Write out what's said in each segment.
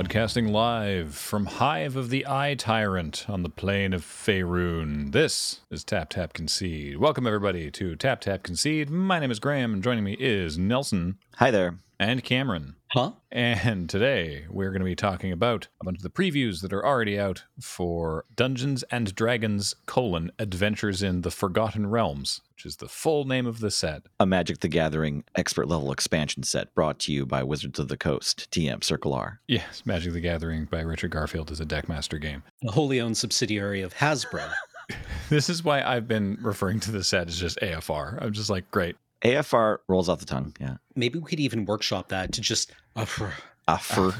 Broadcasting live from Hive of the Eye Tyrant on the plain of Faerun. This is Tap Tap Concede. Welcome, everybody, to Tap Tap Concede. My name is Graham, and joining me is Nelson Hi there. and Cameron. Huh? And today we're going to be talking about a bunch of the previews that are already out for Dungeons and Dragons: colon Adventures in the Forgotten Realms, which is the full name of the set. A Magic the Gathering expert level expansion set brought to you by Wizards of the Coast, TM Circle R. Yes, Magic the Gathering by Richard Garfield is a Deckmaster game. A wholly owned subsidiary of Hasbro. This is why I've been referring to the set as just AFR. I'm just like, great. AFR rolls off the tongue. Yeah. Maybe we could even workshop that to just. Uh, Uh,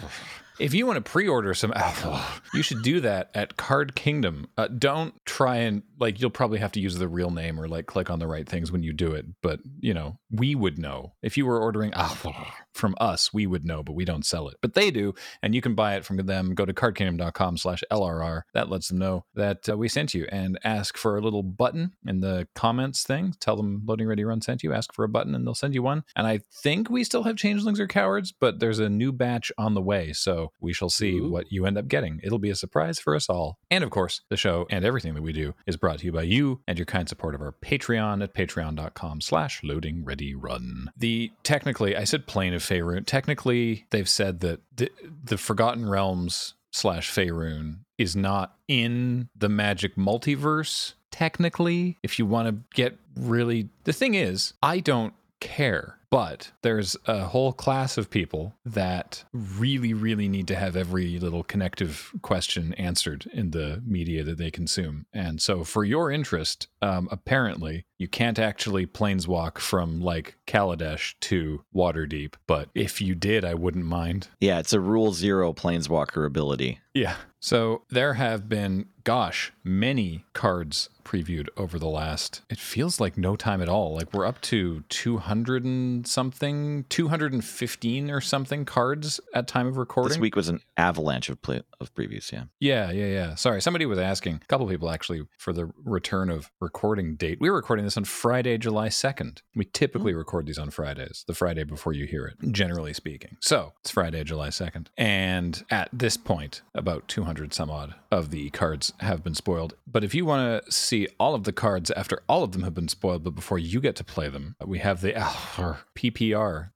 If you want to pre-order some alpha, you should do that at Card Kingdom. Uh, don't try and like you'll probably have to use the real name or like click on the right things when you do it. But you know, we would know if you were ordering alpha from us. We would know, but we don't sell it. But they do, and you can buy it from them. Go to cardkingdom.com/lrr. That lets them know that uh, we sent you, and ask for a little button in the comments thing. Tell them Loading Ready Run sent you. Ask for a button, and they'll send you one. And I think we still have changelings or cowards, but there's a new batch on the way, so we shall see Ooh. what you end up getting. It'll be a surprise for us all. And of course, the show and everything that we do is brought to you by you and your kind support of our Patreon at patreon.com slash loading ready run. The technically, I said plane of Faerun. Technically, they've said that the, the Forgotten Realms slash Faerun is not in the magic multiverse. Technically, if you want to get really, the thing is, I don't care. But there's a whole class of people that really, really need to have every little connective question answered in the media that they consume. And so, for your interest, um, apparently, you can't actually planeswalk from like Kaladesh to Waterdeep. But if you did, I wouldn't mind. yeah, it's a rule zero planeswalker ability. Yeah. So there have been, gosh, many cards previewed over the last, it feels like no time at all. Like we're up to 200 and something, 215 or something cards at time of recording. This week was an avalanche of play- of previews. Yeah. Yeah, yeah, yeah. Sorry, somebody was asking, a couple people actually, for the return of recording date. We were recording this on Friday, July 2nd. We typically hmm. record these on Fridays, the Friday before you hear it, generally speaking. So it's Friday, July 2nd. And at this point, about 200 some odd of the cards have been spoiled. But if you want to see all of the cards after all of them have been spoiled, but before you get to play them, we have the oh, PPR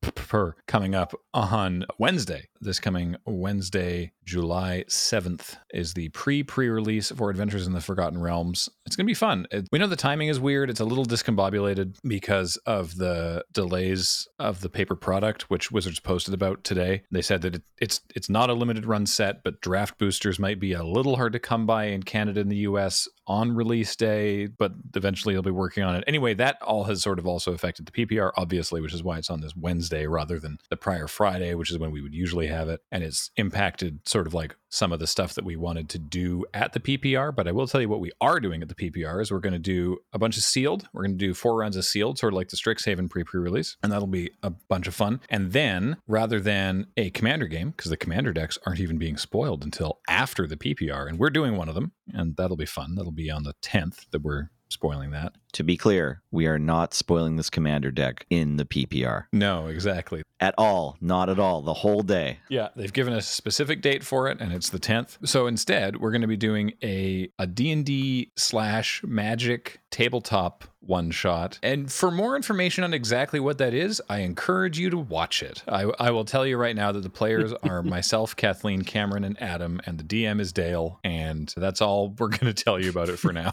coming up on Wednesday. This coming Wednesday, July 7th, is the pre pre release for Adventures in the Forgotten Realms. It's going to be fun. It- we know the timing is weird. It's a little discombobulated because of the delays of the paper product, which Wizards posted about today. They said that it, it's it's not a limited run set, but draft boosters might be a little hard to come by in Canada and the US on release day, but eventually they'll be working on it. Anyway, that all has sort of also affected the PPR, obviously, which is why it's on this Wednesday rather than the prior Friday, which is when we would usually have it. And it's impacted sort of like some of the stuff that we wanted to do at the PPR. But I will tell you what we are doing at the PPR is we're going to do a bunch of sealed. We're going to do four rounds of sealed, sort of like the Strixhaven pre pre release. And that'll be a bunch of fun. And then rather than a commander game, because the commander decks aren't even being spoiled until after the PPR, and we're doing one of them, and that'll be fun. That'll be on the 10th that we're spoiling that. To be clear, we are not spoiling this commander deck in the PPR No, exactly. at all. Not at all. The whole day. Yeah, they've given us a specific date for it, and it's the 10th. So instead, we're going to be doing a a D&D slash magic tabletop one shot. And for more information on exactly what that is, I encourage you to watch it. I, I will tell you right now that the players are myself, Kathleen, Cameron, and Adam, and the DM is Dale. And that's all we're going to tell you about it for now.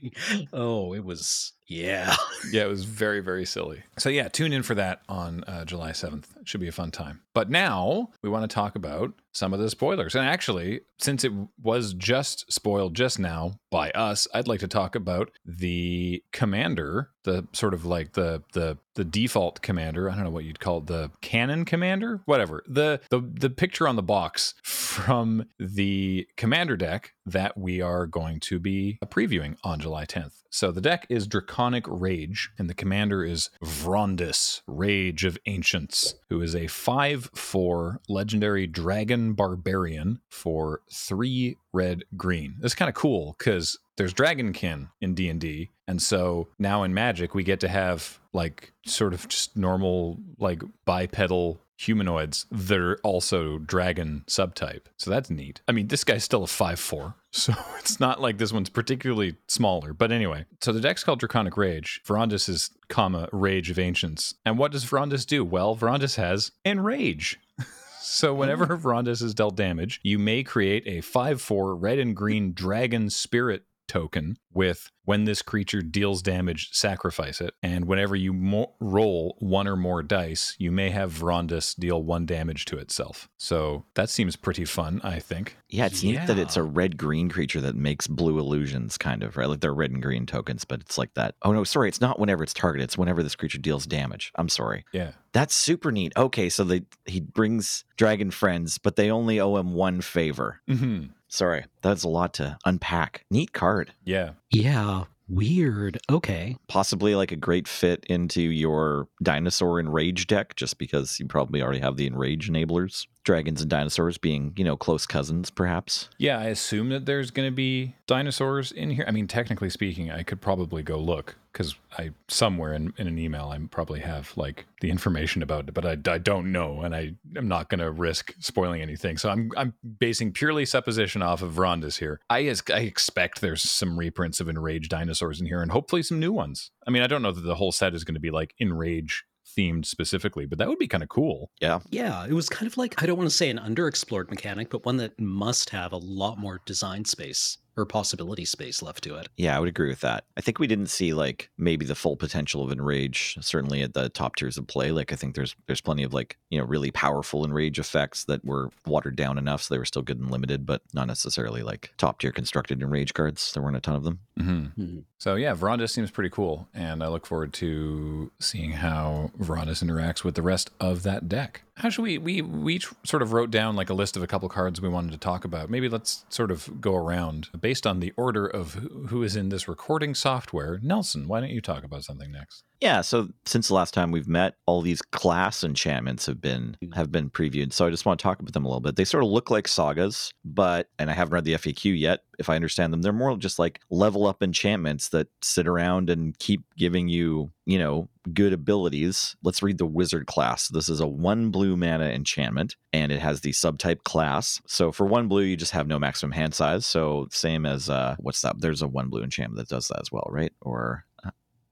oh, it was. Yeah. yeah, it was very, very silly. So, yeah, tune in for that on uh, July 7th. Should be a fun time. But now we want to talk about some of the spoilers. And actually, since it was just spoiled just now by us, I'd like to talk about the commander, the sort of like the the the default commander. I don't know what you'd call it, the canon commander, whatever. The the the picture on the box from the commander deck that we are going to be previewing on July 10th. So the deck is Draconic Rage, and the commander is Vrondiss, Rage of Ancients, who is a 5 4 legendary dragon barbarian for three red green. This kind of cool because there's dragonkin in D&D and so now in magic we get to have like sort of just normal like bipedal humanoids that are also dragon subtype. So that's neat. I mean, this guy's still a 5-4 So it's not like this one's particularly smaller. But anyway, so the deck's called Draconic Rage. Vrondiss is comma Rage of Ancients. And what does Vrondiss do? Well, Vrondiss has Enrage. So whenever Vrondiss is dealt damage, you may create a 5-4 red and green dragon spirit token with when this creature deals damage, sacrifice it. And whenever you mo- roll one or more dice, you may have Vrondiss deal one damage to itself. So that seems pretty fun, I think. Yeah, it's neat that it's a red green creature that makes blue illusions, kind of, right? Like they're red and green tokens, but it's like that. Oh, no, sorry. It's not whenever it's targeted. It's whenever this creature deals damage. I'm sorry. Yeah. That's super neat. Okay, so they he brings dragon friends, but they only owe him one favor. hmm Sorry, that's a lot to unpack. Neat card. Yeah. Yeah. Weird. Okay. Possibly like a great fit into your dinosaur enrage deck, just because you probably already have the enrage enablers. Dragons and dinosaurs being, you know, close cousins, perhaps. Yeah, I assume that there's going to be dinosaurs in here. I mean, technically speaking, I could probably go look because I somewhere in, in an email I probably have like the information about it, but I, I don't know, and I am not going to risk spoiling anything. So I'm I'm basing purely supposition off of Rondis here. I as- I expect there's some reprints of enraged dinosaurs in here, and hopefully some new ones. I mean, I don't know that the whole set is going to be like enrage themed specifically, but that would be kind of cool. Yeah. Yeah, it was kind of like I don't want to say an underexplored mechanic, but one that must have a lot more design space or possibility space left to it. Yeah, I would agree with that. I think we didn't see like maybe the full potential of enrage certainly at the top tiers of play. Like I think there's there's plenty of like, you know, really powerful enrage effects that were watered down enough so they were still good and limited, but not necessarily like top tier constructed enrage cards. There weren't a ton of them. Mm-hmm. Mhm. So yeah, Vrondiss seems pretty cool, and I look forward to seeing how Vrondiss interacts with the rest of that deck. How should we we we sort of wrote down like a list of a couple cards we wanted to talk about. Maybe let's sort of go around based on the order of who is in this recording software. Nelson, why don't you talk about something next? Yeah, so since the last time we've met, all these class enchantments have been have been previewed. So I just want to talk about them a little bit. They sort of look like sagas, but and I haven't read the FAQ yet. If I understand them, they're more just like level up enchantments that sit around and keep giving you, you know, good abilities. Let's read the wizard class. This is a one blue mana enchantment, and it has the subtype class. So for one blue, you just have no maximum hand size. So same as uh, what's that? There's a one blue enchantment that does that as well, right? Or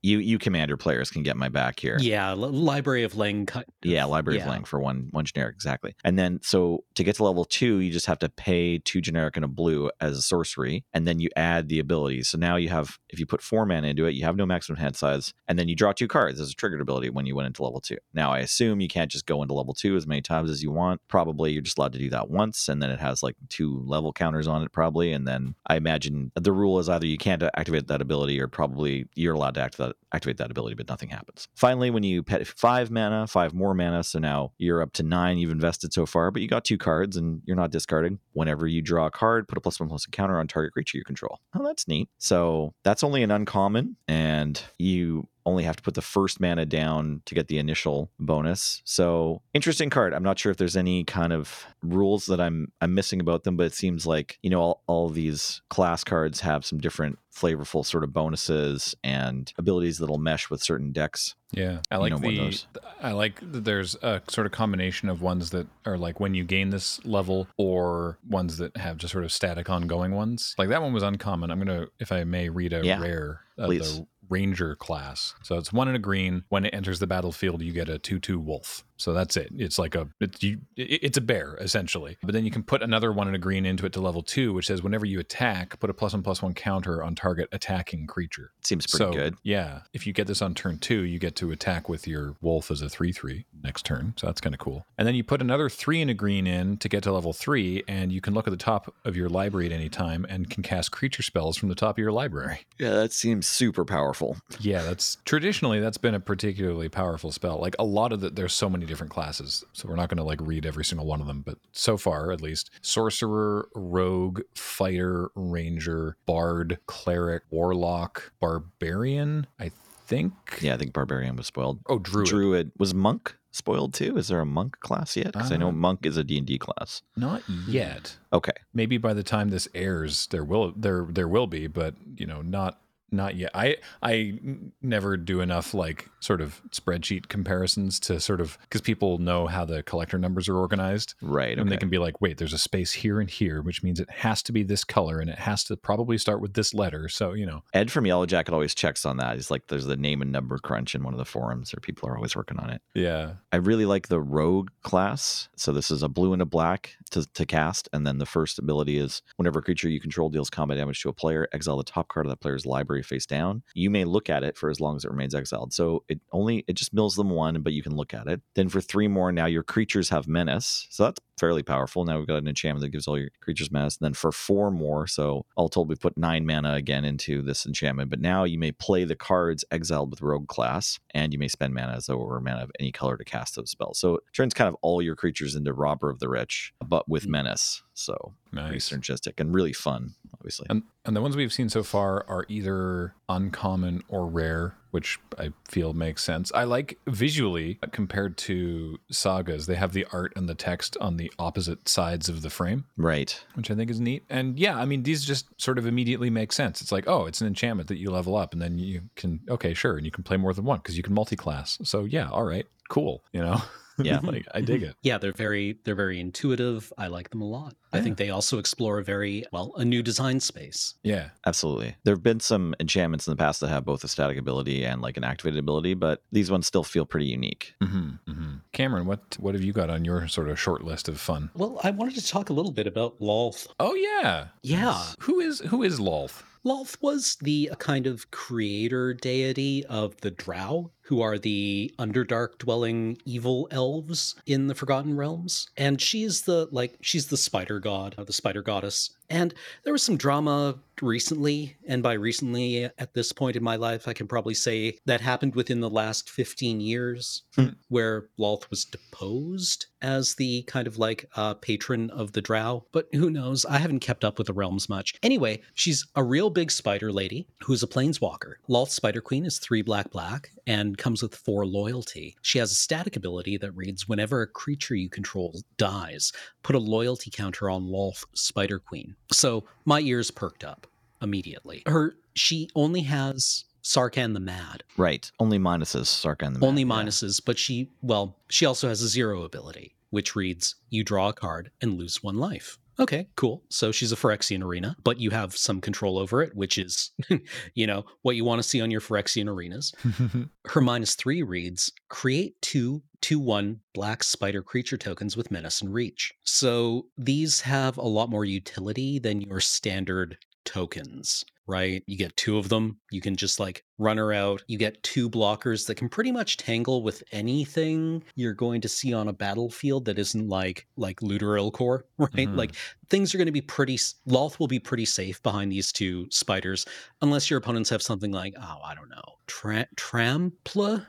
you you commander players can get my back here. Yeah, L- Library of Leng. Yeah, Library yeah. of Leng for one one generic exactly. And then so to get to level two, you just have to pay two generic and a blue as a sorcery, and then you add the abilities. So now you have if you put four mana into it, you have no maximum hand size, and then you draw two cards as a triggered ability when you went into level two. Now I assume you can't just go into level two as many times as you want. Probably you're just allowed to do that once, and then it has like two level counters on it, probably. And then I imagine the rule is either you can't activate that ability or probably you're allowed to activate activate that ability, but nothing happens. Finally, when you pet five mana, five more mana, so now you're up to nine you've invested so far, but you got two cards and you're not discarding. Whenever you draw a card, put a plus one plus counter on target creature you control. Oh, that's neat. So that's only an uncommon, and you only have to put the first mana down to get the initial bonus. So interesting card. I'm not sure if there's any kind of rules that I'm I'm missing about them, but it seems like you know all, all these class cards have some different flavorful sort of bonuses and abilities that'll mesh with certain decks. Yeah, I You like know, the. those. I like that there's a sort of combination of ones that are like when you gain this level, or ones that have just sort of static ongoing ones. Like that one was uncommon. I'm gonna, if I may, read a Yeah, rare, uh, please. the Ranger class. So it's one in a green. When it enters the battlefield, you get a two-two wolf. So that's it. It's like a it's you, it's a bear essentially. But then you can put another one in a green into it to level two, which says whenever you attack, put a plus one plus one counter on target attacking creature. Seems pretty so, good. Yeah. If you get this on turn two, you get to attack with your wolf as a 3 3 next turn. So that's kind of cool. And then you put another three in a green in to get to level three, and you can look at the top of your library at any time and can cast creature spells from the top of your library. Yeah, that seems super powerful. Yeah, that's traditionally that's been a particularly powerful spell. Like a lot of the there's so many different classes, so we're not going to like read every single one of them, but so far at least, sorcerer, rogue, fighter, ranger, bard, cleric, warlock, barbarian, I think. Yeah, I think barbarian was spoiled. Oh, druid. Druid was monk spoiled too. Is there a monk class yet? Because I know Uh, monk is a D and D class. Not yet. Okay, Maybe by the time this airs, there will there there will be, but you know, not Not yet. I I never do enough like sort of spreadsheet comparisons to sort of because people know how the collector numbers are organized. Right. And they can be like, wait, there's a space here and here, which means it has to be this color and it has to probably start with this letter. So, you know, Ed from Yellow Jacket always checks on that. He's like, there's the name and number crunch in one of the forums, or people are always working on it. yeah. I really like the Rogue class. So this is a blue and a black to, to cast, and then the first ability is whenever a creature you control deals combat damage to a player, exile the top card of that player's library face down. You may look at it for as long as it remains exiled. So it only it just mills them one, but you can look at it. Then for three more, now your creatures have menace. So that's fairly powerful. Now we've got an enchantment that gives all your creatures menace. And then for four more, so all told, we put nine mana again into this enchantment. But now you may play the cards exiled with Rogue class, and you may spend mana as though it were mana of any color to cast those spells. So it turns kind of all your creatures into Robber of the Rich, but with Mm. menace. So pretty Nice. synergistic and really fun, obviously. And and the ones we've seen so far are either uncommon or rare, which I feel makes sense. I like visually uh, compared to sagas, they have the art and the text on the opposite sides of the frame, right. which I think is neat. And yeah, I mean these just sort of immediately make sense. It's like, oh, it's an enchantment that you level up and then you can okay, sure, and you can play more than one because you can multi-class. So yeah, all right, cool, you know. Yeah. like I dig it. Yeah, they're very they're very intuitive. I like them a lot. I think they also explore a very well a new design space. Yeah. Absolutely. There have been some enchantments in the past that have both a static ability and like an activated ability, but these ones still feel pretty unique. hmm hmm Cameron, what what have you got on your sort of short list of fun? Well, I wanted to talk a little bit about Lolth. Oh yeah. Yeah. Who is who is Lolth? Lolth was the kind of creator deity of the Drow, who are the Underdark dwelling evil elves in the Forgotten Realms. And she's the like she's the spider god, uh, the spider goddess. And there was some drama recently, and by recently at this point in my life, I can probably say that happened within the last 15 years, Hmm. where Lolth was deposed as the kind of like uh, patron of the Drow. But who knows? I haven't kept up with the realms much. Anyway, she's a real big spider lady who's a planeswalker. Lolth Spider Queen is three black black and comes with four loyalty. She has a static ability that reads whenever a creature you control dies, put a loyalty counter on Lolth Spider Queen. So my ears perked up immediately. Her she only has Sarkhan the Mad. Right. Only minuses, Sarkhan the Mad, Only yeah. minuses, but she well, she also has a zero ability, which reads you draw a card and lose one life. Okay, cool. So she's a Phyrexian arena, but you have some control over it, which is, you know, what you want to see on your Phyrexian arenas. Her minus three reads create two two one black spider creature tokens with menace and reach. So these have a lot more utility than your standard tokens, right? You get two of them. You can just like run her out. You get two blockers that can pretty much tangle with anything you're going to see on a battlefield that isn't like like Looter il-Kor, right? Mhm. Like things are going to be pretty Lolth will be pretty safe behind these two spiders unless your opponents have something like oh I don't know tra- Trampla.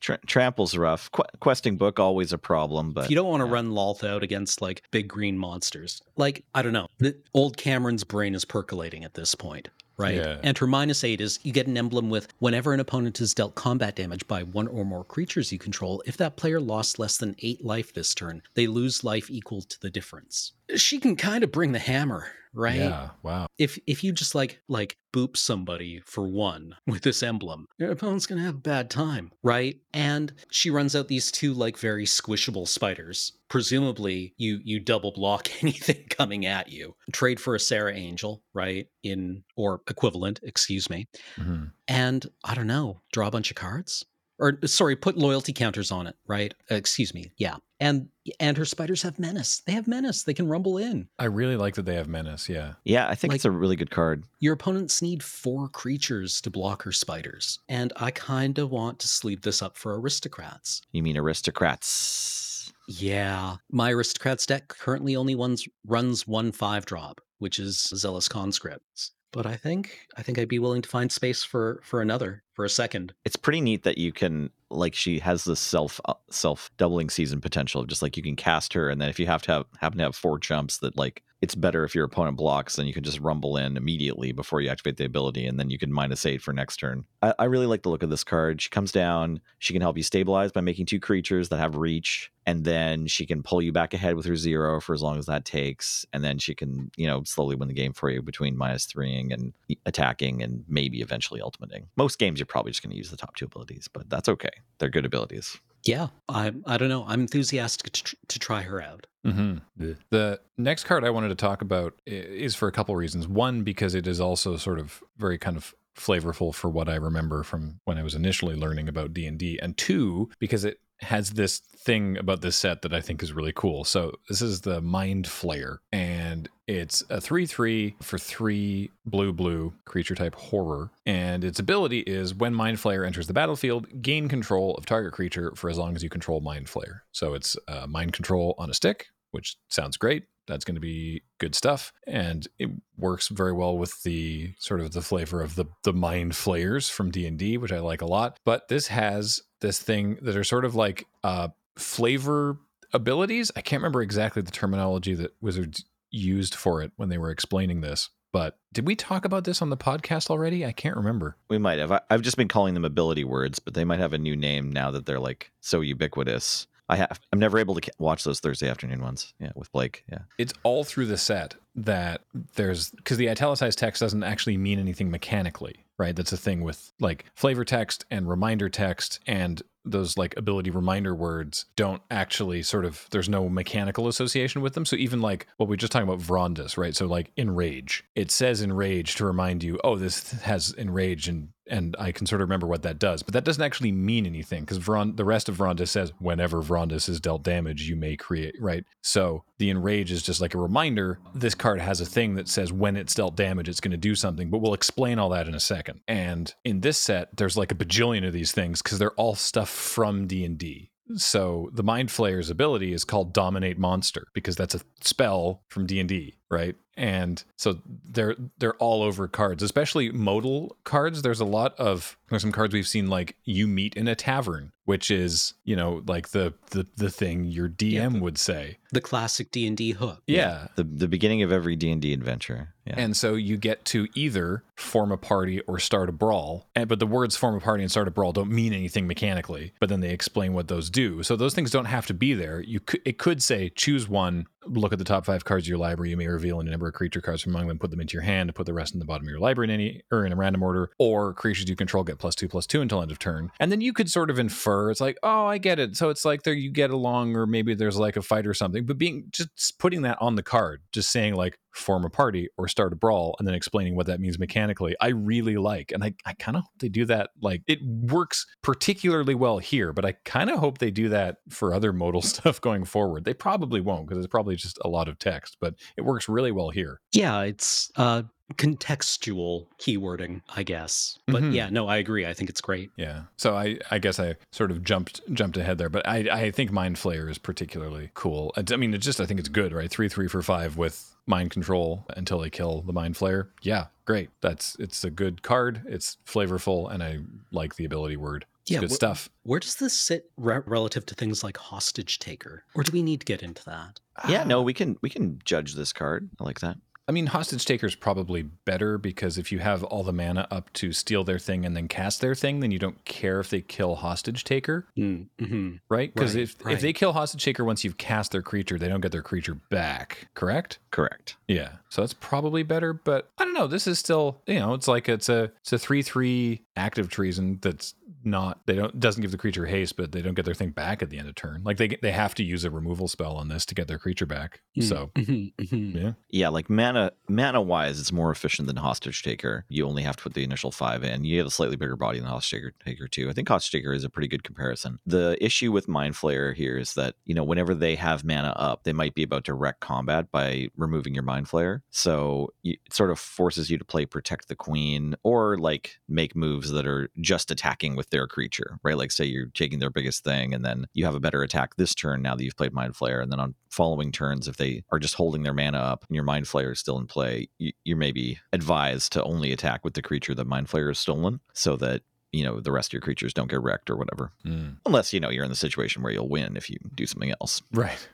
Tra- trample's rough. Qu- questing book always a problem, but if you don't want to yeah. run Lolth out against like big green monsters, like I don't know, the old Cameron's brain is percolating at this point, right? Yeah. And her minus eight is you get an emblem with whenever an opponent is dealt combat damage by one or more creatures you control, if that player lost less than eight life this turn, they lose life equal to the difference. She can kind of bring the hammer, right? Yeah. Wow. if if you just like like boop somebody for one with this emblem your opponent's gonna have a bad time right and she runs out these two like very squishable spiders presumably you you double block anything coming at you trade for a Serra Angel right in or equivalent excuse me hmm and i don't know draw a bunch of cards or sorry put loyalty counters on it right Uh, excuse me yeah and and her spiders have menace they have menace they can rumble in I really like that they have menace. Yeah. yeah, I think like- it's a really good card. Your opponents need four creatures to block her spiders, and I kind of want to sleeve this up for aristocrats. You mean aristocrats? Yeah, my aristocrats deck currently only ones runs one five drop, which is zealous conscripts. But I think I think I'd be willing to find space for for another for a second. It's pretty neat that you can like she has this self uh, self doubling season potential of just like you can cast her and then if you have to have happen to have four jumps that like it's better if your opponent blocks, then you can just rumble in immediately before you activate the ability, and then you can minus eight for next turn. I, I really like the look of this card. She comes down, she can help you stabilize by making two creatures that have reach, and then she can pull you back ahead with her zero for as long as that takes, and then she can, you know, slowly win the game for you between minus threeing and attacking, and maybe eventually ultimating. Most games you're probably just going to use the top two abilities, but that's okay. They're good abilities. Yeah, I I don't know. I'm enthusiastic to, tr- to try her out. Mm-hmm. The next card I wanted to talk about is for a couple reasons. One, because it is also sort of very kind of flavorful for what I remember from when I was initially learning about D and D, and two, because it has this thing about this set that I think is really cool. So this is the Mind Flayer, and it's a three-three for three blue-blue creature type horror, and its ability is when Mind Flayer enters the battlefield, gain control of target creature for as long as you control Mind Flayer. So it's uh, mind control on a stick, which sounds great. That's going to be good stuff, and it works very well with the sort of the flavor of the the mind flayers from D and D, which I like a lot. But this has this thing that are sort of like uh, flavor abilities. I can't remember exactly the terminology that Wizards used for it when they were explaining this. But did we talk about this on the podcast already? I can't remember. We might have. I, I've just been calling them ability words, but they might have a new name now that they're like so ubiquitous. I have. I'm never able to watch those Thursday afternoon ones. Yeah, with Blake. Yeah. it's all through the set that there's because the italicized text doesn't actually mean anything mechanically, right? That's a thing with like flavor text and reminder text and those like ability reminder words don't actually sort of there's no mechanical association with them. So even like what we were just talking about Vrondiss, right? So like enrage, it says enrage to remind you, oh, this has enrage and and I can sort of remember what that does, but that doesn't actually mean anything because the rest of Vrondiss says whenever Vrondiss is dealt damage, you may create, right? So the enrage is just like a reminder. This card has a thing that says when it's dealt damage, it's going to do something, but we'll explain all that in a second. And in this set, there's like a bajillion of these things because they're all stuff from D and D. So the Mind Flayer's ability is called Dominate Monster because that's a spell from D and D, right? And so they're they're all over cards, especially modal cards. There's a lot of there's some cards we've seen like you meet in a tavern, which is you know like the the the thing your DM Yeah, the- would say. The classic D and D hook. Yeah. The the beginning of every D and D adventure. Yeah. And so you get to either form a party or start a brawl. And, but the words form a party and start a brawl don't mean anything mechanically, but then they explain what those do. So those things don't have to be there. You could, it could say choose one, look at the top five cards of your library. You may reveal a number of creature cards from among them, put them into your hand, and put the rest in the bottom of your library in any or in a random order. Or creatures you control get plus two plus two until end of turn. And then you could sort of infer it's like, oh, I get it. So it's like there you get along, or maybe there's like a fight or something. But being just putting that on the card, just saying like form a party or start a brawl and then explaining what that means mechanically i really like and i, I kind of hope they do that like it works particularly well here but i kind of hope they do that for other modal stuff going forward they probably won't because it's probably just a lot of text but it works really well here Yeah, it's uh contextual keywording, I guess. But Mhm. yeah, no, I agree. I think it's great. yeah so i i guess i sort of jumped jumped ahead there but i i think mind flayer is particularly cool i I mean it's just i think it's good right three three for five with mind control until they kill the mind flayer yeah great that's it's a good card it's flavorful and i like the ability word it's Yeah, good wh- stuff Where does this sit re- relative to things like hostage taker? Or do we need to get into that? yeah. No, uh, we can we can judge this card. I like that. I mean, hostage taker is probably better because if you have all the mana up to steal their thing and then cast their thing, then you don't care if they kill hostage taker, Mm-hmm. right? Because Right, if if they kill hostage taker once you've cast their creature, they don't get their creature back. Correct? Correct. Yeah. So that's probably better, but I don't know. This is still, you know, it's like it's a it's a three three Act of Treason that's not they don't doesn't give the creature haste, but they don't get their thing back at the end of turn. Like they they have to use a removal spell on this to get their creature back. So Mm-hmm. yeah. Yeah, like mana mana wise, it's more efficient than hostage taker. You only have to put the initial five in. You have a slightly bigger body than hostage taker, taker too. I think hostage taker is a pretty good comparison. The issue with mind flayer here is that you know whenever they have mana up, they might be about to wreck combat by removing your mind flayer. So it sort of forces you to play protect the queen or like make moves that are just attacking with their creature, right? Like say you're taking their biggest thing, and then you have a better attack this turn now that you've played mind flayer, and then on following turns, if they are just holding their mana up and your mind flayer is still in play, you, you're maybe advised to only attack with the creature that mind flayer is stolen, so that you know the rest of your creatures don't get wrecked or whatever. Mm. Unless you know you're in the situation where you'll win if you do something else. Right.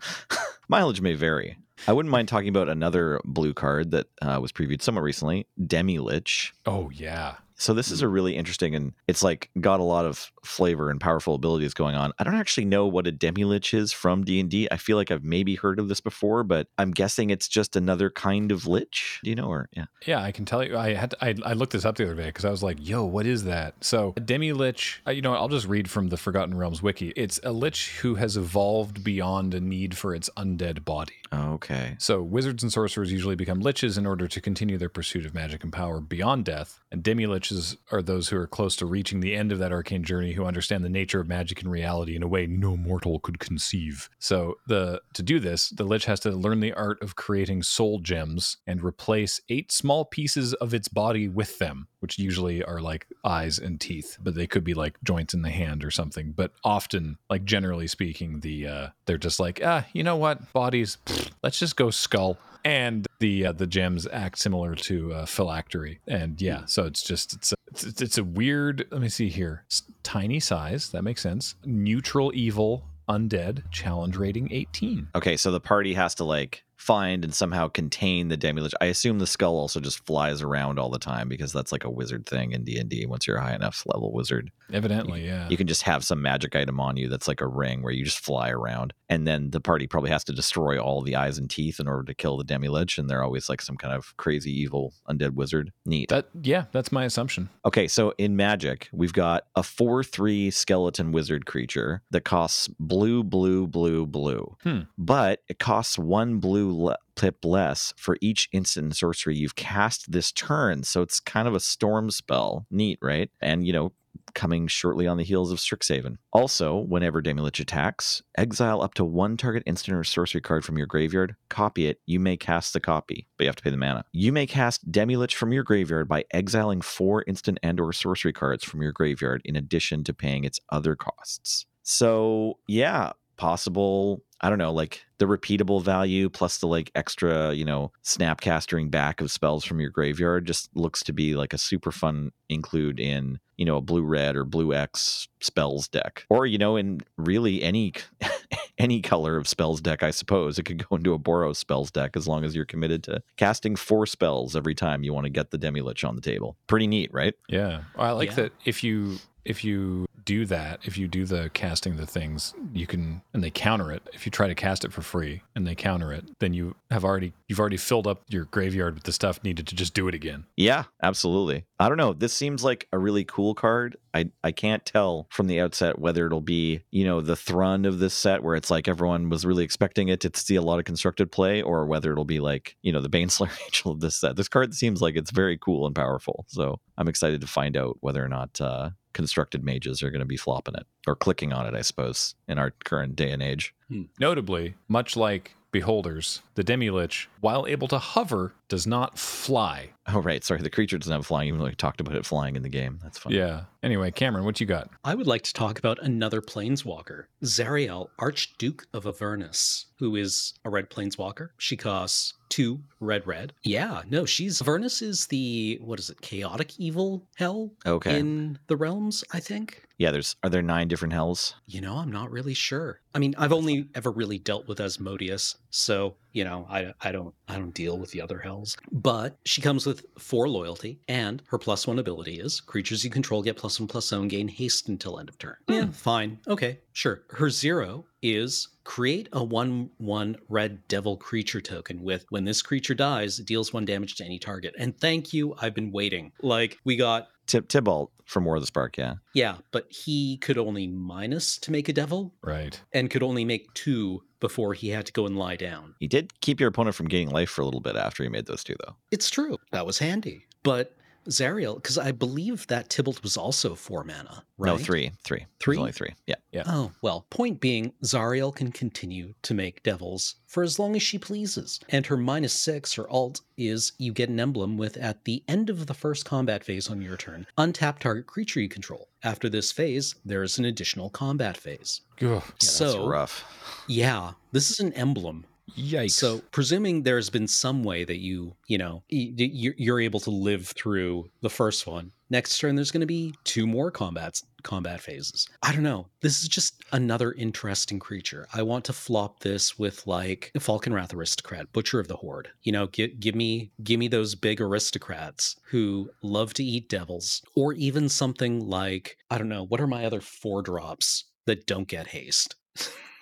Mileage may vary. I wouldn't mind talking about another blue card that uh, was previewed somewhat recently, Demi Lich. Oh yeah. So this is a mm. really interesting and it's like got a lot of flavor and powerful abilities going on. I don't actually know what a Demi-Lich is from D&D. I feel like I've maybe heard of this before, but I'm guessing it's just another kind of lich. Do you know or yeah. Yeah, I can tell you. I had to, I, I looked this up the other day because I was like, "Yo, what is that?" So, a demi lich. Uh, you know, I'll just read from the Forgotten Realms wiki. It's a lich who has evolved beyond a need for its undead body. Okay. So, wizards and sorcerers usually become liches in order to continue their pursuit of magic and power beyond death. And demi liches are those who are close to reaching the end of that arcane journey, who understand the nature of magic and reality in a way no mortal could conceive. So, the to do this, the lich has to learn the art of creating soul gems and replace eight small pieces of its body with them, which usually are like eyes and teeth, but they could be like joints in the hand or something. But often, like generally speaking, the uh, they're just like, ah, you know what, bodies, pfft, let's just go skull. And the uh, the gems act similar to uh, phylactery, and yeah, so it's just it's it's, it's a weird. Let me see here, it's tiny size that makes sense. Neutral evil, undead, challenge rating eighteen. Okay, so the party has to like find and somehow contain the Demi-Lich. I assume the skull also just flies around all the time because that's like a wizard thing in D&D once you're a high enough level wizard. Evidently, yeah. You can just have some magic item on you that's like a ring where you just fly around. And then the party probably has to destroy all the eyes and teeth in order to kill the Demi-Lich. And they're always like some kind of crazy evil undead wizard. Neat. That yeah, that's my assumption. Okay, so in Magic, we've got a 4 3 skeleton wizard creature that costs blue, blue, blue, blue. Hmm. But it costs one blue le- pip less for each instant sorcery you've cast this turn. So it's kind of a storm spell. Neat, right? And, you know, coming shortly on the heels of Strixhaven. Also, whenever Demi-Lich attacks, exile up to one target instant or sorcery card from your graveyard, copy it, you may cast the copy, but you have to pay the mana. You may cast Demi-Lich from your graveyard by exiling four instant and or sorcery cards from your graveyard in addition to paying its other costs. So, yeah, possible I don't know, like the repeatable value plus the like extra, you know, snapcastering back of spells from your graveyard just looks to be like a super fun include in, you know, a blue red or blue X spells deck. Or, you know, in really any any color of spells deck, I suppose. It could go into a Boros spells deck as long as you're committed to casting four spells every time you want to get the Demi-Lich on the table. Pretty neat, right? Yeah. Well, I like Yeah. that if you if you do that, if you do the casting the things, you can and they counter it. If you try to cast it for free and they counter it, then you have already you've already filled up your graveyard with the stuff needed to just do it again. Yeah, absolutely. I don't know. This seems like a really cool card. I I can't tell from the outset whether it'll be, you know, the thrun of this set where it's like everyone was really expecting it to see a lot of constructed play, or whether it'll be like, you know, the Baneslayer Angel of this set. This card seems like it's very cool and powerful. So I'm excited to find out whether or not uh constructed mages are going to be flopping it or clicking on it, I suppose, in our current day and age. Hmm. Notably, much like Beholders, the Demi-Lich, while able to hover, does not fly. Oh, right. Sorry. The creature doesn't have flying, even though we talked about it flying in the game. That's fun. Yeah. Anyway, Cameron, what you got? I would like to talk about another planeswalker, Zariel, Archduke of Avernus, who is a red planeswalker. She costs two red red. Yeah, no, she's Avernus is the what is it, chaotic evil hell Okay. in the realms, I think. yeah. There's, are there nine different hells? You know, I'm not really sure. I mean, I've only ever really dealt with Asmodeus, so you know, I, I don't I don't deal with the other hells. But she comes with four loyalty, and her plus one ability is creatures you control get plus one plus zone gain haste until end of turn. Yeah, fine, okay, sure. Her zero is create a one one red devil creature token with when this creature dies, it deals one damage to any target. And thank you, I've been waiting. Like we got Tib- Tibalt from War of the Spark. Yeah. yeah, but he could only minus to make a devil Right. and could only make two before he had to go and lie down. He did keep your opponent from gaining life for a little bit after he made those two, though. It's true. That was handy. But Zariel, because I believe that Tibalt was also four mana, right? No, three, three, There's only three. Yeah. Yeah. Oh, well, point being, Zariel can continue to make devils for as long as she pleases. And her minus six, her alt, is you get an emblem with at the end of the first combat phase on your turn, untap target creature you control. After this phase, there is an additional combat phase. Ugh. Yeah, that's so, rough. yeah, this is an emblem Yikes. So, presuming there's been some way that you, you know, you're able to live through the first one, next turn there's going to be two more combats combat phases. I don't know. This is just another interesting creature. I want to flop this with like Falkenrath aristocrat, Butcher of the Horde. You know, give give me give me those big aristocrats who love to eat devils, or even something like I don't know. What are my other four drops that don't get haste?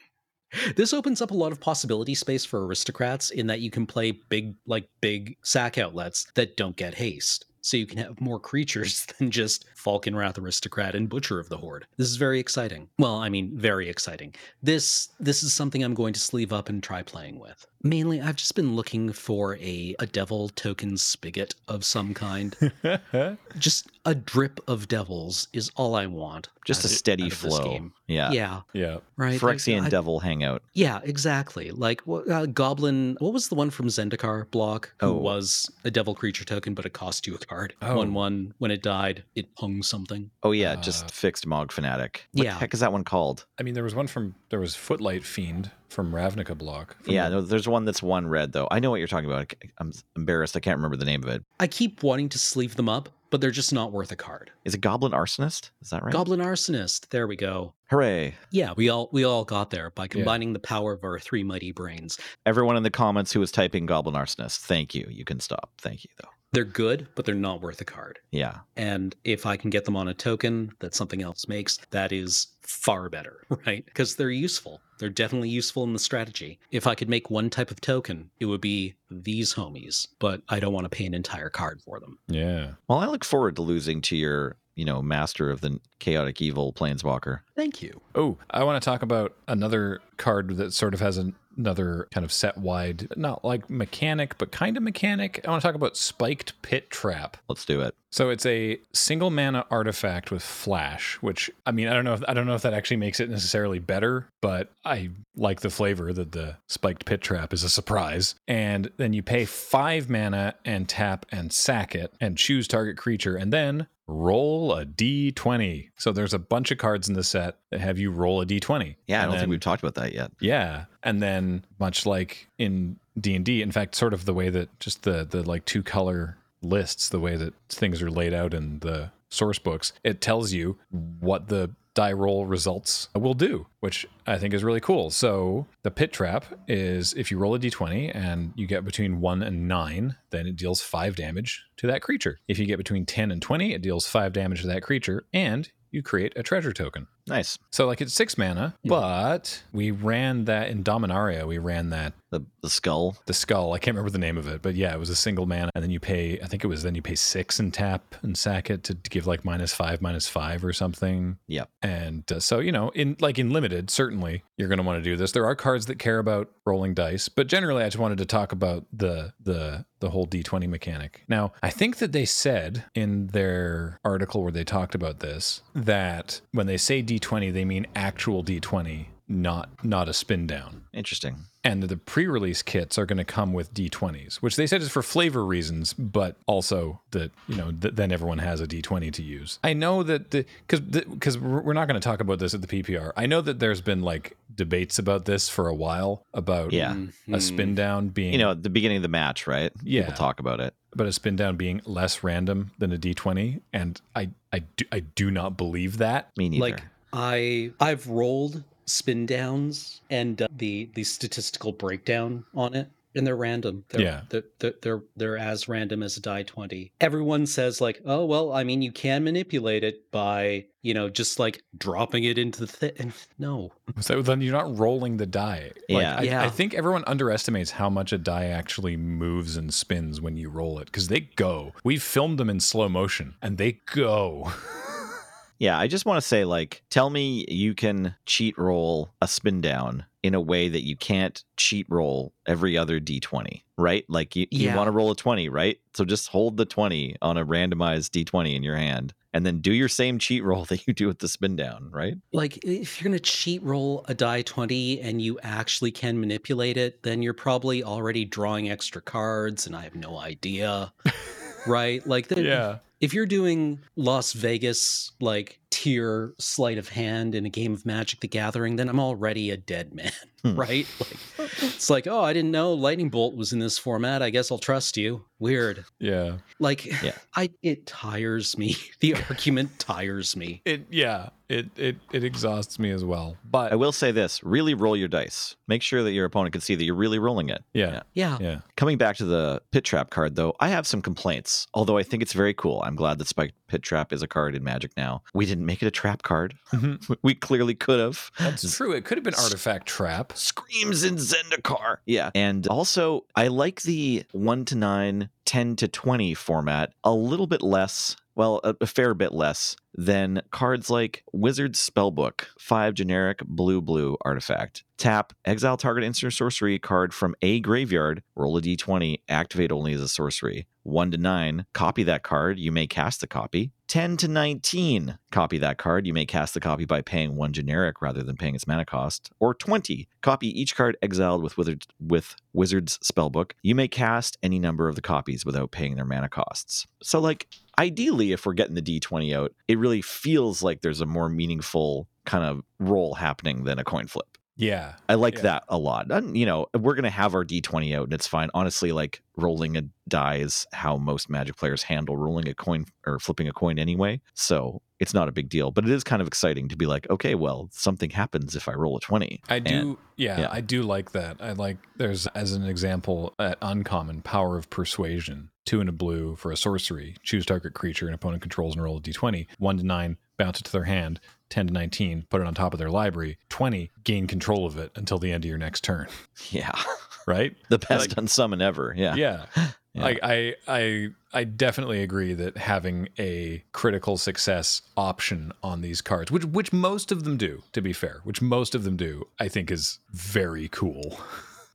this opens up a lot of possibility space for aristocrats in that you can play big like big sack outlets that don't get haste. So you can have more creatures than just Falkenrath aristocrat and butcher of the horde. This is very exciting. Well i mean very exciting. This this is something i'm going to sleeve up and try playing with. Mainly i've just been looking for a a devil token spigot of some kind. Just a drip of devils is all i want Just a steady flow. Game. Yeah. yeah yeah. right Phyrexian I- devil hangout. yeah, exactly. Like uh, Goblin. What was the one from Zendikar block? Who Oh. was a devil creature token, but it cost you a card. Oh. One one. When it died, it hung something. Oh yeah, Uh, just fixed Mog Fanatic. What yeah. the heck is that one called? I mean, there was one from there was Footlight Fiend from Ravnica block. from Yeah, the- no, there's one that's one red though. I know what you're talking about. I'm embarrassed. I can't remember the name of it. I keep wanting to sleeve them up, but they're just not worth a card. Is it Goblin Arsonist? Is that right? Goblin Arsonist. There we go. Hooray! Yeah, we all we all got there by combining the power of our three mighty brains. Everyone in the comments who was typing Goblin Arsonist, thank you. You can stop. Thank you though. They're good, but they're not worth a card. Yeah. And if I can get them on a token that something else makes, that is far better, right? Because they're useful. They're definitely useful in the strategy. If I could make one type of token, it would be these homies, but I don't want to pay an entire card for them. yeah. Well, I look forward to losing to your, you know, master of the chaotic evil planeswalker. Thank you. Oh, I want to talk about another card that sort of has an, another kind of set wide, not like mechanic, but kind of mechanic. I want to talk about Spiked Pit Trap. Let's do it. So it's a single mana artifact with flash, which I mean, I don't know if I don't know if that actually makes it necessarily better, but I like the flavor that the spiked pit trap is a surprise. And then you pay 5 mana and tap and sack it and choose target creature and then roll a d20. So there's a bunch of cards in the set that have you roll a d20. Yeah, I don't think we've talked about that yet. yeah, and then much like in D and D, in fact, sort of the way that just the the like two color lists, the way that things are laid out in the source books, it tells you what the die roll results will do, which I think is really cool. So the pit trap is if you roll a d20 and you get between one and nine, then it deals five damage to that creature. If you get between 10 and 20, it deals five damage to that creature, and you create a treasure token. Nice. So like it's six mana, Mhm. but we ran that in Dominaria. We ran that The the skull. the skull. I can't remember the name of it, but yeah, it was a single mana, and then you pay. I think it was then you pay six and tap and sack it to, to give like minus five, minus five or something. Yep. And uh, so you know, in like in limited, certainly you're going to want to do this. There are cards that care about rolling dice, but generally, I just wanted to talk about the the the whole d20 mechanic. Now, I think that they said in their article where they talked about this that when they say d20, they mean actual d20, not not a spin down Interesting. and the pre-release kits are going to come with d20s which they said is for flavor reasons but also that you know th- then everyone has a d20 to use i know that the because because we're not going to talk about this at the ppr i know that there's been like debates about this for a while about Yeah. Mm-hmm. a spin down being You know, at the beginning of the match, right? Yeah. People talk about it. but a spin down being less random than a d20 and i i do, I do not believe that Me neither. Like I I've rolled spin downs and uh, the the statistical breakdown on it and they're random. They're, Yeah. they're, they're they're they're as random as a die twenty. Everyone says like, oh well, I mean, you can manipulate it by you know just like dropping it into the thi- and no, So then you're not rolling the die. Like, Yeah. I, Yeah. I think everyone underestimates how much a die actually moves and spins when you roll it because they go. We've filmed them in slow motion and they go. Yeah, I just want to say, like, tell me you can cheat roll a spin down in a way that you can't cheat roll every other d20, right? Like, you, you want to roll a 20, right? So just hold the 20 on a randomized d20 in your hand and then do your same cheat roll that you do with the spin down, right? like if you're gonna cheat roll a die twenty and you actually can manipulate it, then you're probably already drawing extra cards, and I have no idea. right? Like the, yeah. If you're doing Las Vegas like tier sleight of hand in a game of Magic the Gathering, then I'm already a dead man, Hmm. right? Like it's like, oh, I didn't know Lightning Bolt was in this format. I guess I'll trust you. Weird. Yeah. Like Yeah. I it tires me. The argument tires me. It yeah. It it it exhausts me as well. But I will say this: really roll your dice. Make sure that your opponent can see that you're really rolling it. yeah. Yeah. Yeah. Coming back to the Pit Trap card, though, I have some complaints. Although I think it's very cool. I'm glad that Spike Pit Trap is a card in Magic now. We didn't make it a trap card. Mhm. We clearly could have. That's true. It could have been artifact trap. Screams in Zendikar. Yeah. And also, I like the 1 to 9, 10 to 20 format a little bit less. Well, a, a fair bit less than cards like Wizard's Spellbook, 5 generic blue blue artifact. Tap, exile target instant sorcery card from a graveyard, roll a d20, activate only as a sorcery. 1 to 9, copy that card, you may cast the copy. 10 to 19, copy that card, you may cast the copy by paying one generic rather than paying its mana cost. Or 20, copy each card exiled with with Wizard's Spellbook. You may cast any number of the copies without paying their mana costs. So, like, ideally, if we're getting the d20 out, it really feels like there's a more meaningful kind of roll happening than a coin flip. Yeah. I like Yeah. that a lot. And, you know, we're going to have our d20 out and it's fine. Honestly, like rolling a die is how most magic players handle rolling a coin or flipping a coin anyway. So it's not a big deal, but it is kind of exciting to be like, okay, well, something happens if I roll a 20. I do, And- yeah, yeah. I do like that. I like, there's, as an example, at Uncommon, Power of Persuasion, two and a blue for a sorcery. Choose target creature and opponent controls and roll a d20. One to nine, bounce it to their hand. 10 to 19, put it on top of their library. 20, gain control of it until the end of your next turn, Yeah. right? the best Like- unsummon ever. Yeah. Yeah. Yeah. Like I I I definitely agree that having a critical success option on these cards, which which most of them do, to be fair, which most of them do, I think is very cool.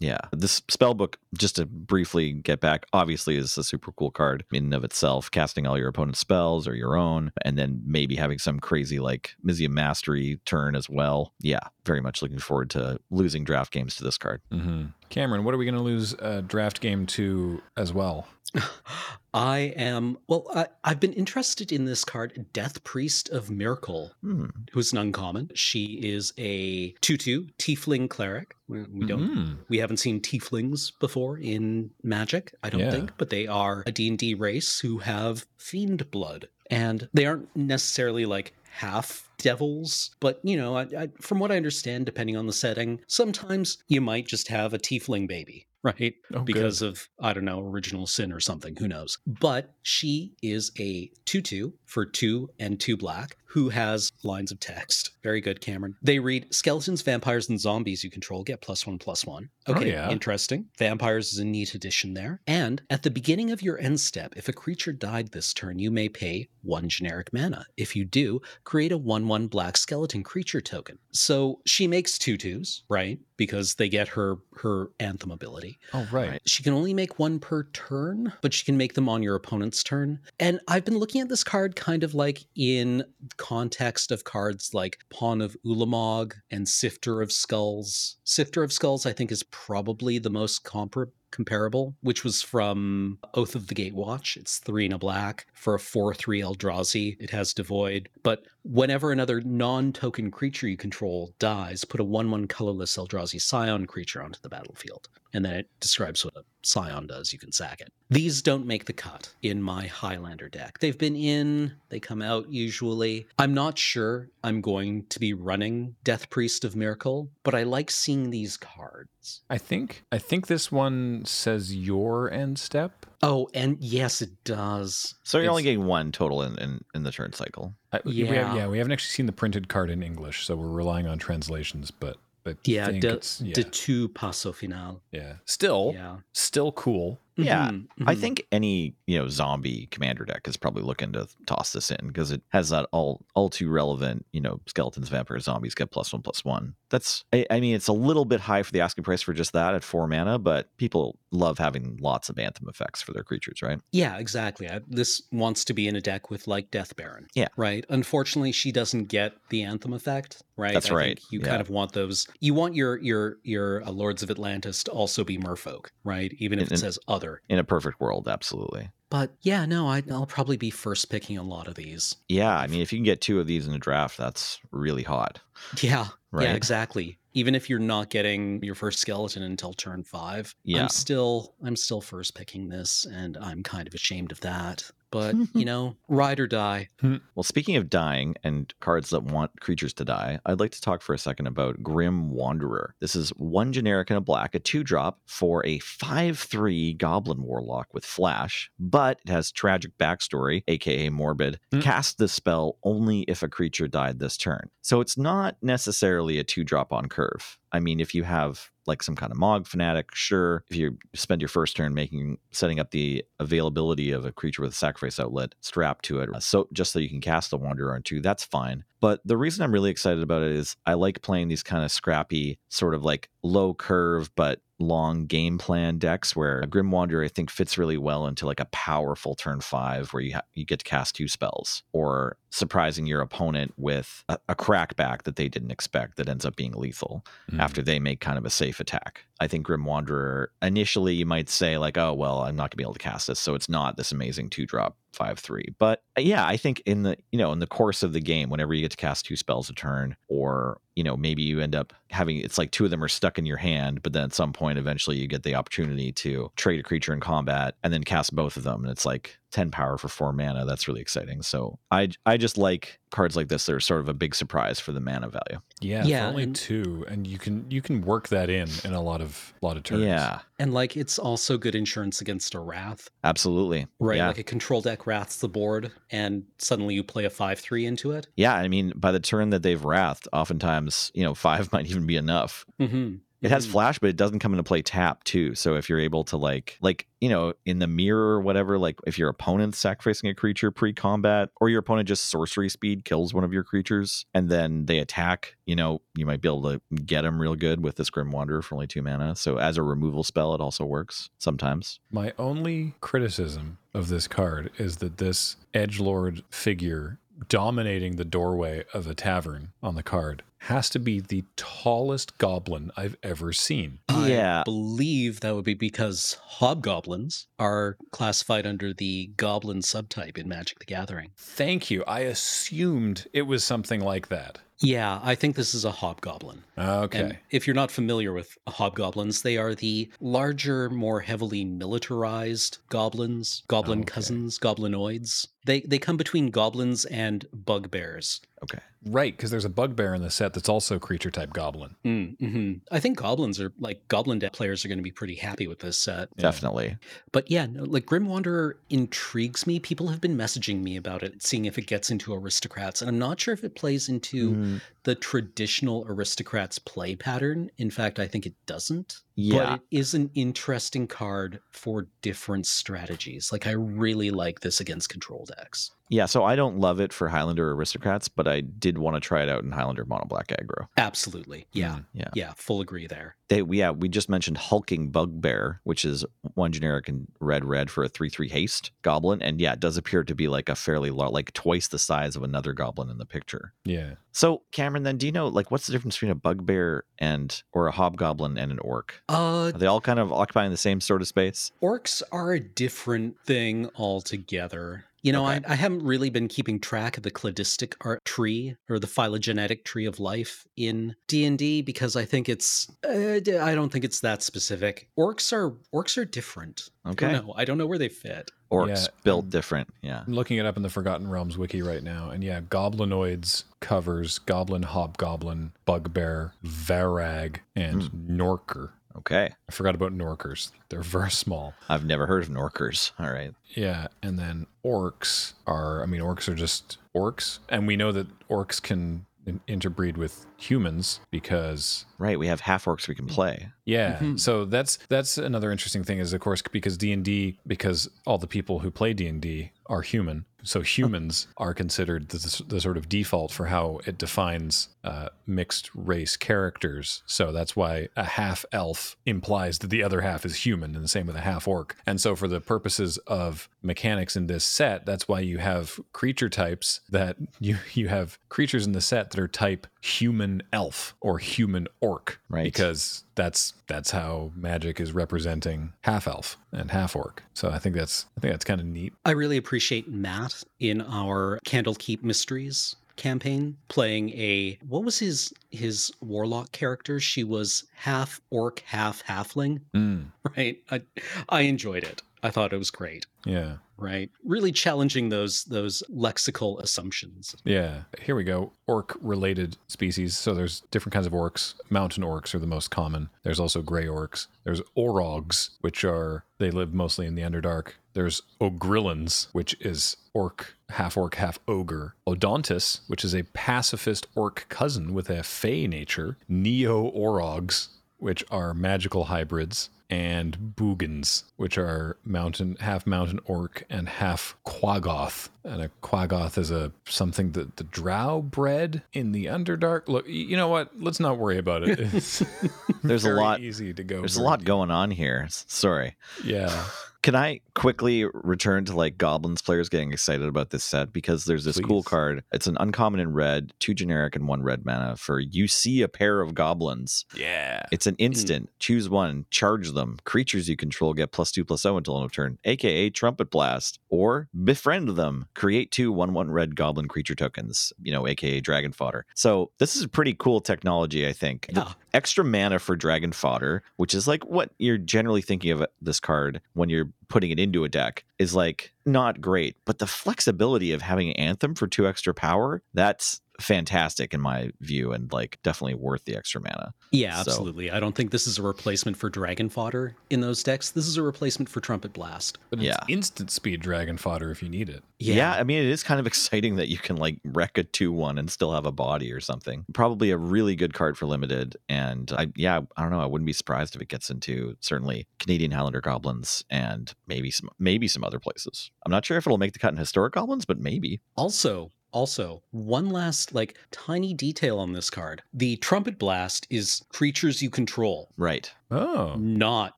Yeah. This spell book, just to briefly get back, obviously is a super cool card in and of itself, casting all your opponent's spells or your own, and then maybe having some crazy like Mizzix's Mastery turn as well. Yeah. Very much looking forward to losing draft games to this card. Mm-hmm. Cameron, what are we going to lose a draft game to as well? I am well. I, I've been interested in this card, Death Priest of Myrkul, Hmm. who's an uncommon. She is a two-two tiefling cleric. We, we don't. Mhm. We haven't seen tieflings before in Magic, I don't Yeah. think, but they are a D&D race who have fiend blood. And they aren't necessarily like half devils, but you know, I, I, from what I understand, depending on the setting, sometimes you might just have a tiefling baby, right? Oh, good. because of I don't know original sin or something. Who knows? But she is a two-two for two and two black who has lines of text. Very good, Cameron. They read skeletons, vampires, and zombies you control get plus one plus one. Oh, Okay, yeah. interesting. Vampires is a neat addition there. And at the beginning of your end step, if a creature died this turn, you may pay one generic mana. If you do, create a 1 1 black skeleton creature token. So she makes two twos, right? Because they get her her anthem ability. Oh, right. Right. She can only make one per turn, but she can make them on your opponent's turn. And I've been looking at this card kind of like in context of cards like Pawn of Ulamog and Sifter of Skulls. Sifter of Skulls, I think, is probably the most compar- comparable, which was from Oath of the Gatewatch. It's three and a black for a 4 3 Eldrazi. It has Devoid. But whenever another non token creature you control dies, put a 1 1 colorless Eldrazi Scion creature onto the battlefield. And then it describes what a Scion does. You can sack it. These don't make the cut in my Highlander deck. They've been in, they come out usually. I'm not sure I'm going to be running Death Priest of Myrkul, but I like seeing these cards. I think I think this one says your end step. Oh, and yes, it does. So you're only getting one total in, in, in the turn cycle. I, we have, Yeah. yeah, we haven't actually seen the printed card in English, so we're relying on translations. But I Yeah, think de, it's, yeah, de tu passo final. yeah. Still, Yeah. still cool. Yeah, Mhm, I mhm. think any you know zombie commander deck is probably looking to toss this in because it has that all all too relevant you know skeletons, vampires, zombies get plus one plus one. That's I, I mean it's a little bit high for the asking price for just that at four mana, but people love having lots of anthem effects for their creatures, right? Yeah, exactly. I, this wants to be in a deck with like Death Baron. Yeah. Right. Unfortunately, she doesn't get the anthem effect. Right. That's I right, Think you yeah. kind of want those. You want your your your uh, Lords of Atlantis to also be Merfolk, right? Even if And- it says other. In a perfect world, absolutely. but yeah, no, I, I'll probably be first picking a lot of these. Yeah, I mean, if you can get two of these in a draft, that's really hot. Yeah, Right. yeah, exactly. Even if you're not getting your first skeleton until turn five, Yeah. I'm still I'm still first picking this, and I'm kind of ashamed of that. But you know, ride or die. Well, speaking of dying and cards that want creatures to die, I'd like to talk for a second about Grim Wanderer. This is one generic and a black, a two drop for a 5 3 Goblin Warlock with Flash, but it has tragic backstory, aka Morbid. Hmm. Cast this spell only if a creature died this turn. So it's not necessarily a two drop on curve. I mean, if you have like some kind of Mogg fanatic, sure. If you spend your first turn making setting up the availability of a creature with a sacrifice outlet strapped to it, uh, so just so you can cast the Wanderer on two, that's fine. But the reason I'm really excited about it is I like playing these kind of scrappy, sort of like low curve but long game plan decks where Grim Wanderer I think fits really well into like a powerful turn five where you ha- you get to cast two spells or surprising your opponent with a, a crackback that they didn't expect that ends up being lethal Mm. after they make kind of a safe attack. I think Grim Wanderer initially you might say like, oh well, I'm not gonna be able to cast this, so it's not this amazing two drop five three. But uh, yeah, I think in the you know in the course of the game, whenever you get to cast two spells a turn, or you know maybe you end up having it's like two of them are stuck in your hand, but then at some point eventually you get the opportunity to trade a creature in combat and then cast both of them, and it's like 10 power for 4 mana that's really exciting so i i just like cards like this that are sort of a big surprise for the mana value Yeah, Yeah, for only and- two, and you can you can work that in in a lot of lot of turns. yeah And like it's also good insurance against a wrath. absolutely Right. yeah Like a control deck wraths the board and suddenly you play a five three into it. Yeah, I mean, by the turn that they've wrathed, oftentimes, you know, five might even be enough. Mm-hmm. It has hmm. flash, but it doesn't come into play tap too. So if you're able to like, like you know, in the mirror or whatever, like if your opponent's sacrificing a creature pre-combat, or your opponent just sorcery speed kills one of your creatures, and then they attack, you know, you might be able to get them real good with this Grim Wanderer for only two mana. So as a removal spell, it also works sometimes. My only criticism of this card is that this edge lord figure dominating the doorway of a tavern on the card has to be the tallest goblin I've ever seen. Yeah. I believe that would be because hobgoblins are classified under the goblin subtype in Magic the Gathering. Thank you. I assumed it was something like that. Yeah, I think this is a hobgoblin. Okay. And if you're not familiar with hobgoblins, they are the larger, more heavily militarized goblins, goblin Okay. cousins, goblinoids. They they come between goblins and bugbears. Okay. right, because there's a bugbear in the set that's also creature type goblin. Mm, hmm I think goblins are like goblin deck players are going to be pretty happy with this set. Yeah. Definitely. But yeah, no, like Grim Wanderer intrigues me. People have been messaging me about it, seeing if it gets into aristocrats, and I'm not sure if it plays into Mm, the traditional aristocrats play pattern. In fact, I think it doesn't. yeah. But it is an interesting card for different strategies. Like I really like this against control decks. Yeah, so I don't love it for Highlander aristocrats, but I did want to try it out in Highlander mono black aggro. Absolutely. Yeah. Mm. Yeah. Yeah. Full agree there. They yeah, we just mentioned hulking bugbear, which is one generic in red red for a three three haste goblin, and yeah, it does appear to be like a fairly large, like twice the size of another goblin in the picture. Yeah. So Cameron, then do you know like what's the difference between a bugbear and or a hobgoblin and an orc? Uh Are they all kind of occupying the same sort of space? orcs are a different thing altogether. You know, Okay. I, I haven't really been keeping track of the cladistic art tree or the phylogenetic tree of life in D and D because I think it's uh, d- I don't think it's that specific. Orcs are orcs are different. Okay. I don't know. I don't know where they fit. Orcs Yeah, built different. Yeah. I'm looking it up in the Forgotten Realms wiki right now, and yeah, Goblinoids covers Goblin, Hobgoblin, Bugbear, Varag, and Norker. Okay. I forgot about Norkers. They're very small. I've never heard of Norkers. All right. Yeah, and then orcs are, I mean, orcs are just orcs, and we know that orcs can interbreed with humans because Right. We have half orcs we can play. yeah Mhm. so that's that's another interesting thing is of course because d&d because all the people who play d&d are human So humans are considered the, the sort of default for how it defines uh, mixed race characters. So that's why a half elf implies that the other half is human, and the same with a half orc. And so, for the purposes of mechanics in this set, that's why you have creature types that you you have creatures in the set that are type human elf or human orc, Right. Because that's that's how magic is representing half elf and half orc. So I think that's I think that's kind of neat. I really appreciate Matt in our Candlekeep Mysteries campaign playing a what was his his warlock character? She was half orc half halfling Mm, right? I i enjoyed it. I thought it was great. Yeah. Right really challenging those those lexical assumptions Yeah, here we go. Orc related species. So there's different kinds of orcs. Mountain orcs are the most common. There's also gray orcs. There's orogs, which are they live mostly in the Underdark. There's ogrillons, which is orc, half orc, half ogre. Ondonti, which is a pacifist orc cousin with a fey nature. Neo orogs, which are magical hybrids, and Boogans, which are mountain half mountain orc and half quagoth. And a quagoth is a something that the drow bred in the Underdark. Look, you know what? Let's not worry about it. There's a lot- easy to go. There's a lot going on here. Sorry. Yeah. Can I quickly return to like goblins players getting excited about this set because there's this cool card. It's an uncommon in red, two generic and one red mana for you see a pair of goblins. Yeah. It's an hmm. instant. Choose one, charge them. Creatures you control get plus two plus zero until end of turn, aka Trumpet Blast, or befriend them. Create two one one red goblin creature tokens, you know, aka Dragon Fodder. So this is a pretty cool technology, I think. The Yeah. extra mana for Dragon Fodder, which is like what you're generally thinking of uh, this card when you're putting it into a deck, is like not great. But the flexibility of having an Anthem for two extra power, that's fantastic in my view and like definitely worth the extra mana. yeah So- absolutely i don't think this is a replacement for dragon fodder in those decks this is a replacement for trumpet blast But Yeah. it's instant speed dragon fodder if you need it. Yeah. Yeah. I mean, it is kind of exciting that you can like wreck a 2 1 and still have a body or something. Probably a really good card for limited. And I, yeah, I don't know. I wouldn't be surprised if it gets into certainly Canadian Highlander Goblins and maybe some, maybe some other places. I'm not sure if it'll make the cut in Historic Goblins, but maybe. Also, also, one last like tiny detail on this card. The trumpet blast is creatures you control, Right. Oh. not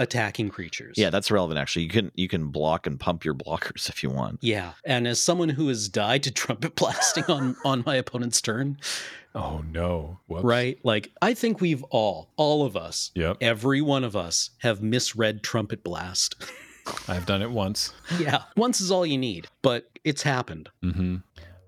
attacking creatures. Yeah, that's relevant actually. You can you can block and pump your blockers if you want. Yeah. And as someone who has died to trumpet blasting on on my opponent's turn, Oh no. Whoops. right? Like I think we've all, all of us, Yep. every one of us have misread trumpet blast. I've done it once. yeah. Once is all you need, but it's happened. Mm-hmm.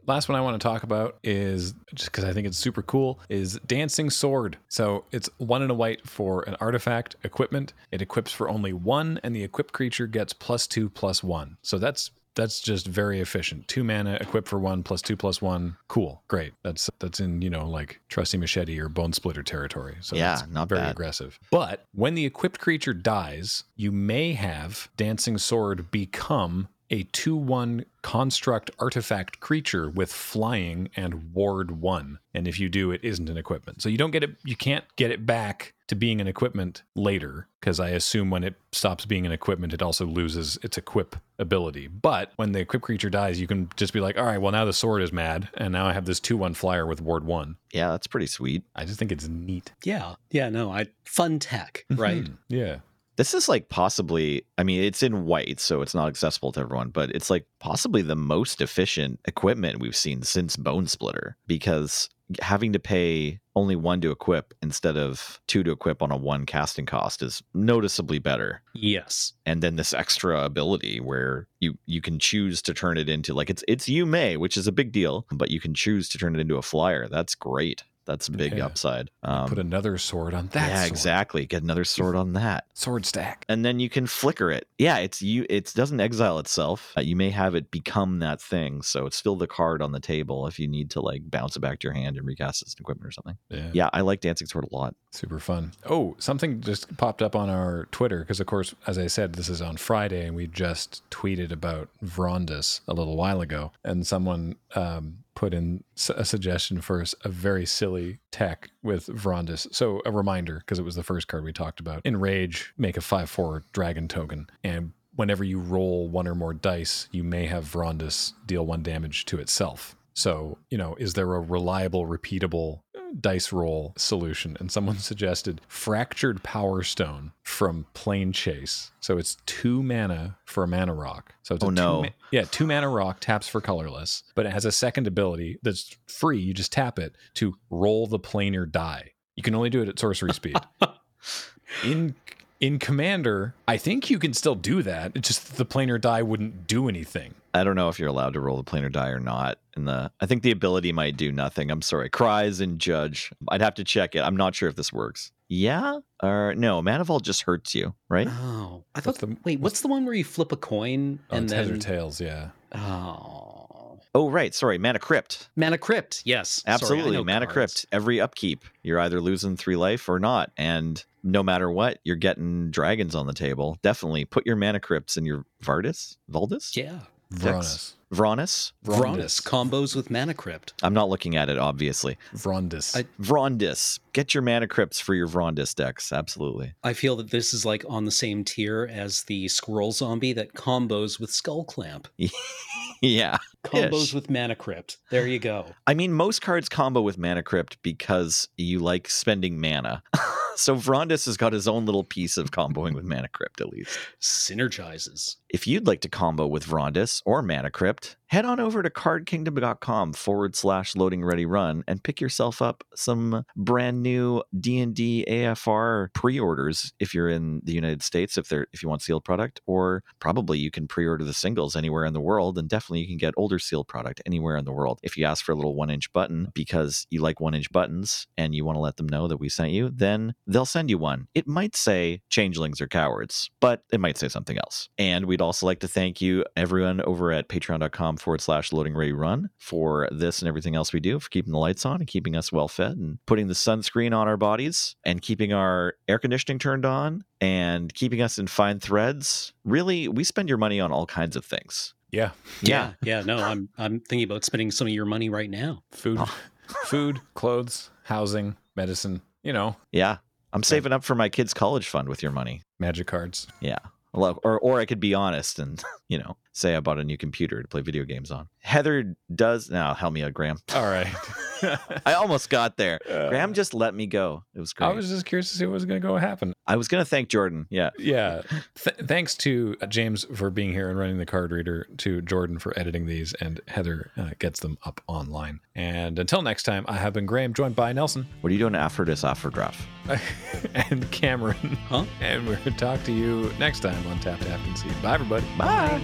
Last one I want to talk about is just because I think it's super cool is dancing sword. So it's one and a white for an artifact equipment. It equips for only one, and the equipped creature gets plus two plus one. So that's that's just very efficient. Two mana, equip for one, plus two plus one. Cool, great. That's that's in you know like trusty machete or Bonesplitter territory. So Yeah, not very bad. aggressive. But when the equipped creature dies, you may have dancing sword become a 2 1 construct artifact creature with flying and ward 1. And if you do, it isn't an equipment. So you don't get it, you can't get it back to being an equipment later, because I assume when it stops being an equipment, it also loses its equip ability. But when the equip creature dies, you can just be like, all right, well, now the sword is mad, and now I have this 2 1 flyer with ward 1. Yeah, that's pretty sweet. I just think it's neat. Yeah. Yeah. No, I fun tech, right? Mhm. Yeah. This is like possibly, I mean, it's in white, so it's not accessible to everyone, but it's like possibly the most efficient equipment we've seen since Bonesplitter because having to pay only one to equip instead of two to equip on a one casting cost is noticeably better. Yes. And then this extra ability where you you can choose to turn it into like it's it's you may, which is a big deal, but you can choose to turn it into a flyer. That's great. That's a big Yeah. upside. Um, Put another sword on that. yeah, sword. exactly. Get another sword on that Sword stack. and then you can flicker it. Yeah, it's you. It doesn't exile itself. Uh, you may have it become that thing, so it's still the card on the table if you need to like bounce it back to your hand and recast its equipment or something. Yeah. Yeah, I like Dancing Sword a lot. Super fun. Oh, something just popped up on our Twitter because, of course, as I said, this is on Friday, and we just tweeted about Vrondiss a little while ago, and someone um, put in a suggestion for a very silly tech with Vrondiss. So a reminder, because it was the first card we talked about. Enrage, make a five-four dragon token, and whenever you roll one or more dice, you may have Vrondiss deal one damage to itself. So, you know, is there a reliable, repeatable uh, dice roll solution? And someone suggested Fractured Powerstone from Planechase. So it's two mana for a mana rock. So it's Oh, a two no. ma- yeah, two mana rock taps for colorless, but it has a second ability that's free. You just tap it to roll the planar die. You can only do it at sorcery speed. in in commander, I think you can still do that. It's just the planar die wouldn't do anything. I don't know if you're allowed to roll the planar die or not. In the, I think the ability might do nothing. I'm sorry. Cries and judge. I'd have to check it. I'm not sure if this works. Yeah or no? Mana Vault just hurts you, right? Oh, I What's thought. the- wait, what's the one where you flip a coin Oh, and it's heads or then? tails, yeah. Oh, Oh, right. Sorry. Mana crypt. mana crypt. Yes, Absolutely. know Mana cards. crypt. Every upkeep, you're either losing three life or not. And no matter what, you're getting dragons on the table. Definitely put your mana crypts in your Vardis? Valdis? Yeah, Vronas. Vronus. Vronus? Vrondiss combos with mana crypt. I'm not looking at it, obviously. Vrondiss. I- Vrondiss. Get your mana crypts for your Vrondiss decks. Absolutely. I feel that this is like on the same tier as the squirrel zombie that combos with Skullclamp. yeah. Combos Ish. with mana crypt. There you go. I mean, most cards combo with Mana Crypt because you like spending mana. so Vrondiss has got his own little piece of comboing with Mana Crypt, at least. Synergizes. If you'd like to combo with Vrondiss or Mana Crypt, head on over to cardkingdom.com forward slash loading ready run and pick yourself up some brand new D&D AFR pre-orders if you're in the United States, if they're if you want sealed product, or probably you can pre-order the singles anywhere in the world, and definitely you can get older sealed product anywhere in the world. If you ask for a little one inch button because you like one inch buttons and you want to let them know that we sent you, then they'll send you one. It might say changelings are cowards, but it might say something else. And we'd also like to thank you, everyone over at patreon.com forward slash loading ready run for this and everything else we do, for keeping the lights on and keeping us well fed and putting the sunscreen on our bodies and keeping our air conditioning turned on and keeping us in fine threads. Really, we spend your money on all kinds of things. yeah. Yeah, yeah. No, I'm I'm thinking about spending some of your money right now. Food, Oh. food, clothes, housing, medicine, you know, Yeah. I'm saving up for my kids' college fund with your money. magic cards. Yeah. Or, or I could be honest and, you know, say I bought a new computer to play video games on. Heather does. Now, help me out, Graham. All right. I almost got there. Uh, Graham just let me go. It was great. I was just curious to see what was going to go happen. I was going to thank Jordan. Yeah. Yeah. Th- thanks to uh, James for being here and running the card reader, to Jordan for editing these, and Heather uh, gets them up online. And until next time, I have been Graham, joined by Nelson What are you doing after this after draft? and Cameron. Huh? And we're going to talk to you next time on Tap Tap Concede. Bye, everybody. Bye.